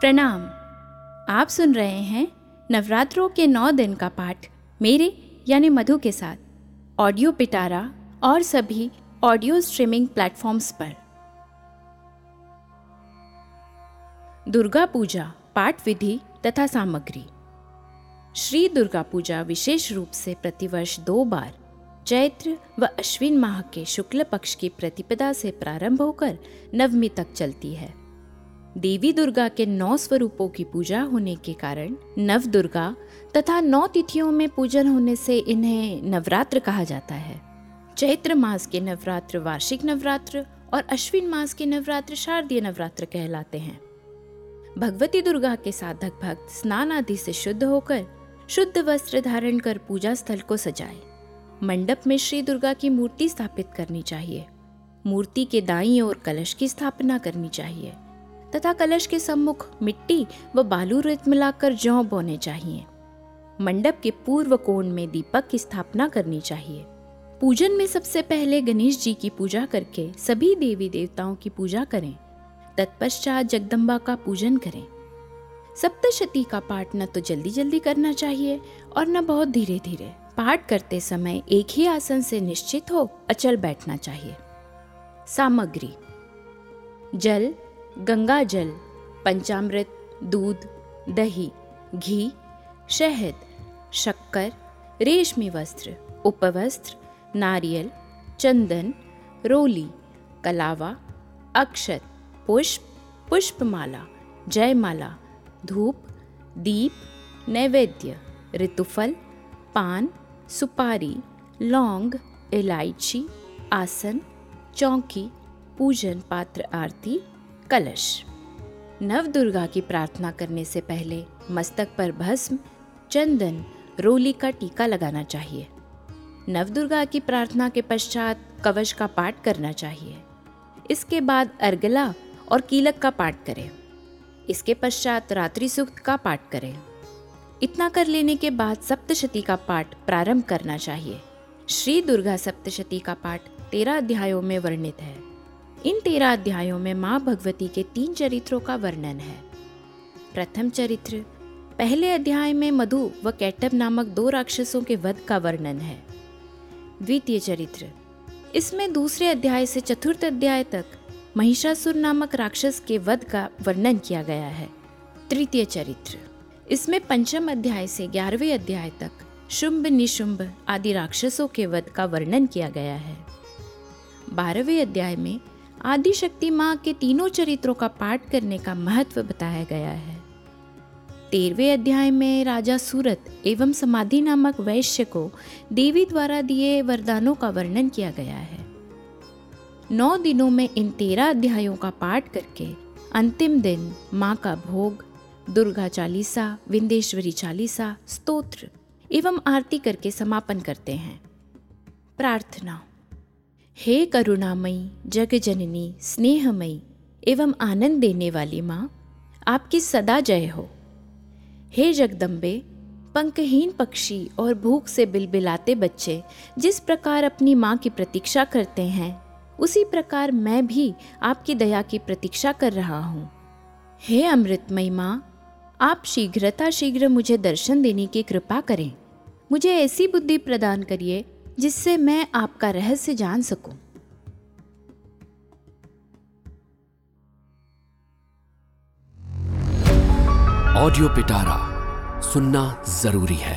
प्रणाम। आप सुन रहे हैं नवरात्रों के नौ दिन का पाठ मेरे, यानी मधु के साथ। ऑडियो पिटारा और सभी ऑडियो स्ट्रीमिंग प्लेटफॉर्म्स पर। दुर्गा पूजा, पाठ विधि तथा सामग्री। श्री दुर्गा पूजा विशेष रूप से प्रतिवर्ष दो बार चैत्र व अश्विन माह के शुक्ल पक्ष की प्रतिपदा से प्रारंभ होकर नवमी तक चलती है। देवी दुर्गा के नौ स्वरूपों की पूजा होने के कारण नव दुर्गा तथा नौ तिथियों में पूजन होने से इन्हें नवरात्र कहा जाता है। चैत्र मास के नवरात्र वार्षिक नवरात्र और अश्विन मास के नवरात्र शारदीय नवरात्र कहलाते हैं। भगवती दुर्गा के साधक भक्त स्नान आदि से शुद्ध होकर शुद्ध वस्त्र धारण कर पूजा स्थल को सजाए। मंडप में श्री दुर्गा की मूर्ति स्थापित करनी चाहिए। मूर्ति के दाई और कलश की स्थापना करनी चाहिए। तथा कलश के सम्मुख मिट्टी व बालू रेत मिलाकर जौ बोने चाहिए। मंडप के पूर्व कोण में दीपक की स्थापना करनी चाहिए। पूजन में सबसे पहले गणेश जी की पूजा करके सभी देवी देवताओं की पूजा करें। तत्पश्चात जगदम्बा का पूजन करें। सप्तशती का पाठ न तो जल्दी जल्दी करना चाहिए और न बहुत धीरे धीरे पाठ करते समय एक ही आसन से निश्चित हो अचल बैठना चाहिए। सामग्री। जल गंगा जल, पंचामृत, दूध, दही, घी, शहद, शक्कर, रेशमी वस्त्र, उपवस्त्र, नारियल, चंदन, रोली, कलावा, अक्षत, पुष्प, पुष्पमाला, जयमाला, धूप, दीप, नैवेद्य, ऋतुफल, पान, सुपारी, लौंग, इलायची, आसन, चौकी, पूजन, पात्र आरती कलश। नव दुर्गा की प्रार्थना करने से पहले मस्तक पर भस्म, चंदन, रोली का टीका लगाना चाहिए। नव दुर्गा की प्रार्थना के पश्चात कवच का पाठ करना चाहिए। इसके बाद अर्गला और कीलक का पाठ करें। इसके पश्चात रात्रि सूक्त का पाठ करें। इतना कर लेने के बाद सप्तशती का पाठ प्रारंभ करना चाहिए। श्री दुर्गा सप्तशती का पाठ तेरह अध्यायों में वर्णित है। इन तेरह अध्यायों में माँ भगवती के तीन चरित्रों का वर्णन है। प्रथम चरित्र, पहले अध्याय में मधु व कैटब नामक दो राक्षसों के वध का वर्णन है। द्वितीय चरित्र, इसमें दूसरे अध्याय से चतुर्थ अध्याय तक महिषासुर नामक राक्षस के वध का वर्णन किया गया है। तृतीय चरित्र, इसमें पंचम अध्याय से ग्यारहवें अध्याय तक शुंभ, निशुंभ आदि राक्षसों के वध का वर्णन किया गया है। बारहवें अध्याय में आदि शक्ति माँ के तीनों चरित्रों का पाठ करने का महत्व बताया गया है। तेरहवें अध्याय में राजा सूरत एवं समाधि नामक वैश्य को देवी द्वारा दिए वरदानों का वर्णन किया गया है। नौ दिनों में इन तेरह अध्यायों का पाठ करके अंतिम दिन माँ का भोग, दुर्गा चालीसा, विंदेश्वरी चालीसा, स्तोत्र एवं आरती करके समापन करते हैं। प्रार्थना। हे करुणामयी जग जननी स्नेहमयी एवं आनंद देने वाली माँ, आपकी सदा जय हो। हे जगदम्बे पंखहीन पक्षी और भूख से बिलबिलाते बच्चे, जिस प्रकार अपनी माँ की प्रतीक्षा करते हैं, उसी प्रकार मैं भी आपकी दया की प्रतीक्षा कर रहा हूँ। हे अमृतमयी माँ, आप शीघ्रता शीघ्र मुझे दर्शन देने की कृपा करें। मुझे ऐसी बुद्धि प्रदान करिए जिससे मैं आपका रहस्य जान सकूँ। ऑडियो पिटारा सुनना ज़रूरी है